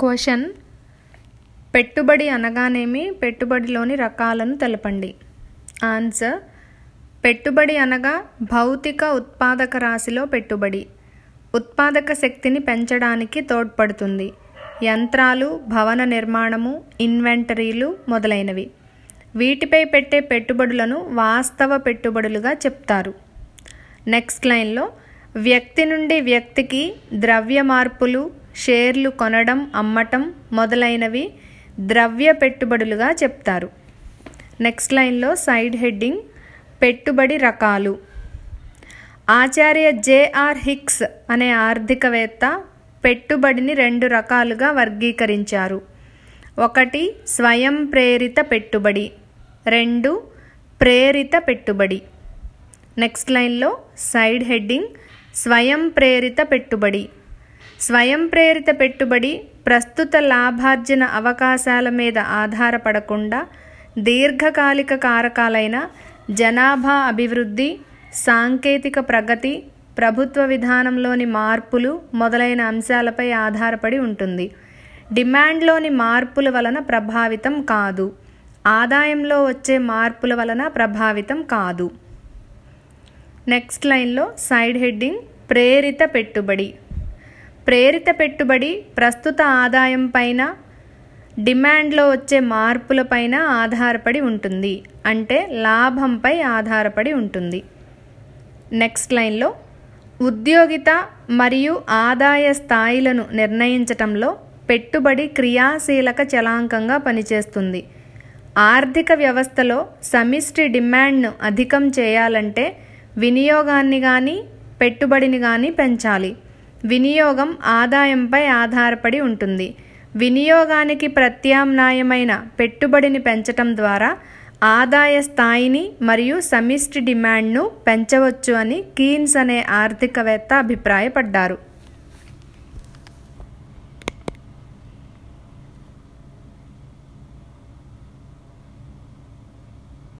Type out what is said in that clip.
Question. పెట్టుబడి అనగానేమి? పెట్టుబడిలోని రకాలను తెలపండి. ఆన్సర్. పెట్టుబడి అనగా భౌతిక ఉత్పాదక రాశిలో పెట్టుబడి. ఉత్పాదక శక్తిని పెంచడానికి తోడ్పడుతుంది. యంత్రాలు భవన నిర్మాణము ఇన్వెంటరీలు మొదలైనవి. వీటిపై పెట్టే పెట్టుబడులను వాస్తవ పెట్టుబడులుగా చెప్తారు. నెక్స్ట్ లైన్లో వ్యక్తి నుండి వ్యక్తికి ద్రవ్య మార్పులు షేర్లు కొనడం అమ్మటం మొదలైనవి ద్రవ్య పెట్టుబడులుగా చెప్తారు. నెక్స్ట్ లైన్లో సైడ్ హెడ్డింగ్ పెట్టుబడి రకాలు. ఆచార్య జేఆర్ హిక్స్ అనే ఆర్థికవేత్త పెట్టుబడిని రెండు రకాలుగా వర్గీకరించారు. ఒకటి స్వయం ప్రేరిత పెట్టుబడి. రెండు ప్రేరిత పెట్టుబడి. నెక్స్ట్ లైన్లో సైడ్ హెడ్డింగ్ స్వయం ప్రేరిత పెట్టుబడి. స్వయం ప్రేరిత పెట్టుబడి ప్రస్తుత లాభార్జన అవకాశాల మీద ఆధారపడకుండా దీర్ఘకాలిక కారకాలైన జనాభా అభివృద్ధి సాంకేతిక ప్రగతి ప్రభుత్వ విధానంలోని మార్పులు మొదలైన అంశాలపై ఆధారపడి ఉంటుంది. డిమాండ్లోని మార్పుల వలన ప్రభావితం కాదు. ఆదాయంలో వచ్చే మార్పుల వలన ప్రభావితం కాదు. నెక్స్ట్ లైన్లో సైడ్ హెడ్డింగ్ ప్రేరిత పెట్టుబడి. ప్రేరిత పెట్టుబడి ప్రస్తుత ఆదాయం పైన డిమాండ్లో వచ్చే మార్పులపైన ఆధారపడి ఉంటుంది. అంటే లాభంపై ఆధారపడి ఉంటుంది. నెక్స్ట్ లైన్లో ఉద్యోగిత మరియు ఆదాయ స్థాయిలను నిర్ణయించటంలో పెట్టుబడి క్రియాశీలక చలాంకంగా పనిచేస్తుంది. ఆర్థిక వ్యవస్థలో సమిష్టి డిమాండ్ను అధికం చేయాలంటే వినియోగాన్ని కానీ పెట్టుబడిని కానీ పెంచాలి. వినియోగం ఆదాయంపై ఆధారపడి ఉంటుంది. వినియోగానికి ప్రత్యామ్నాయమైన పెట్టుబడిని పెంచటం ద్వారా ఆదాయ స్థాయిని మరియు సమిష్టి డిమాండ్ను పెంచవచ్చు అని కీన్స్ అనే ఆర్థికవేత్త అభిప్రాయపడ్డారు.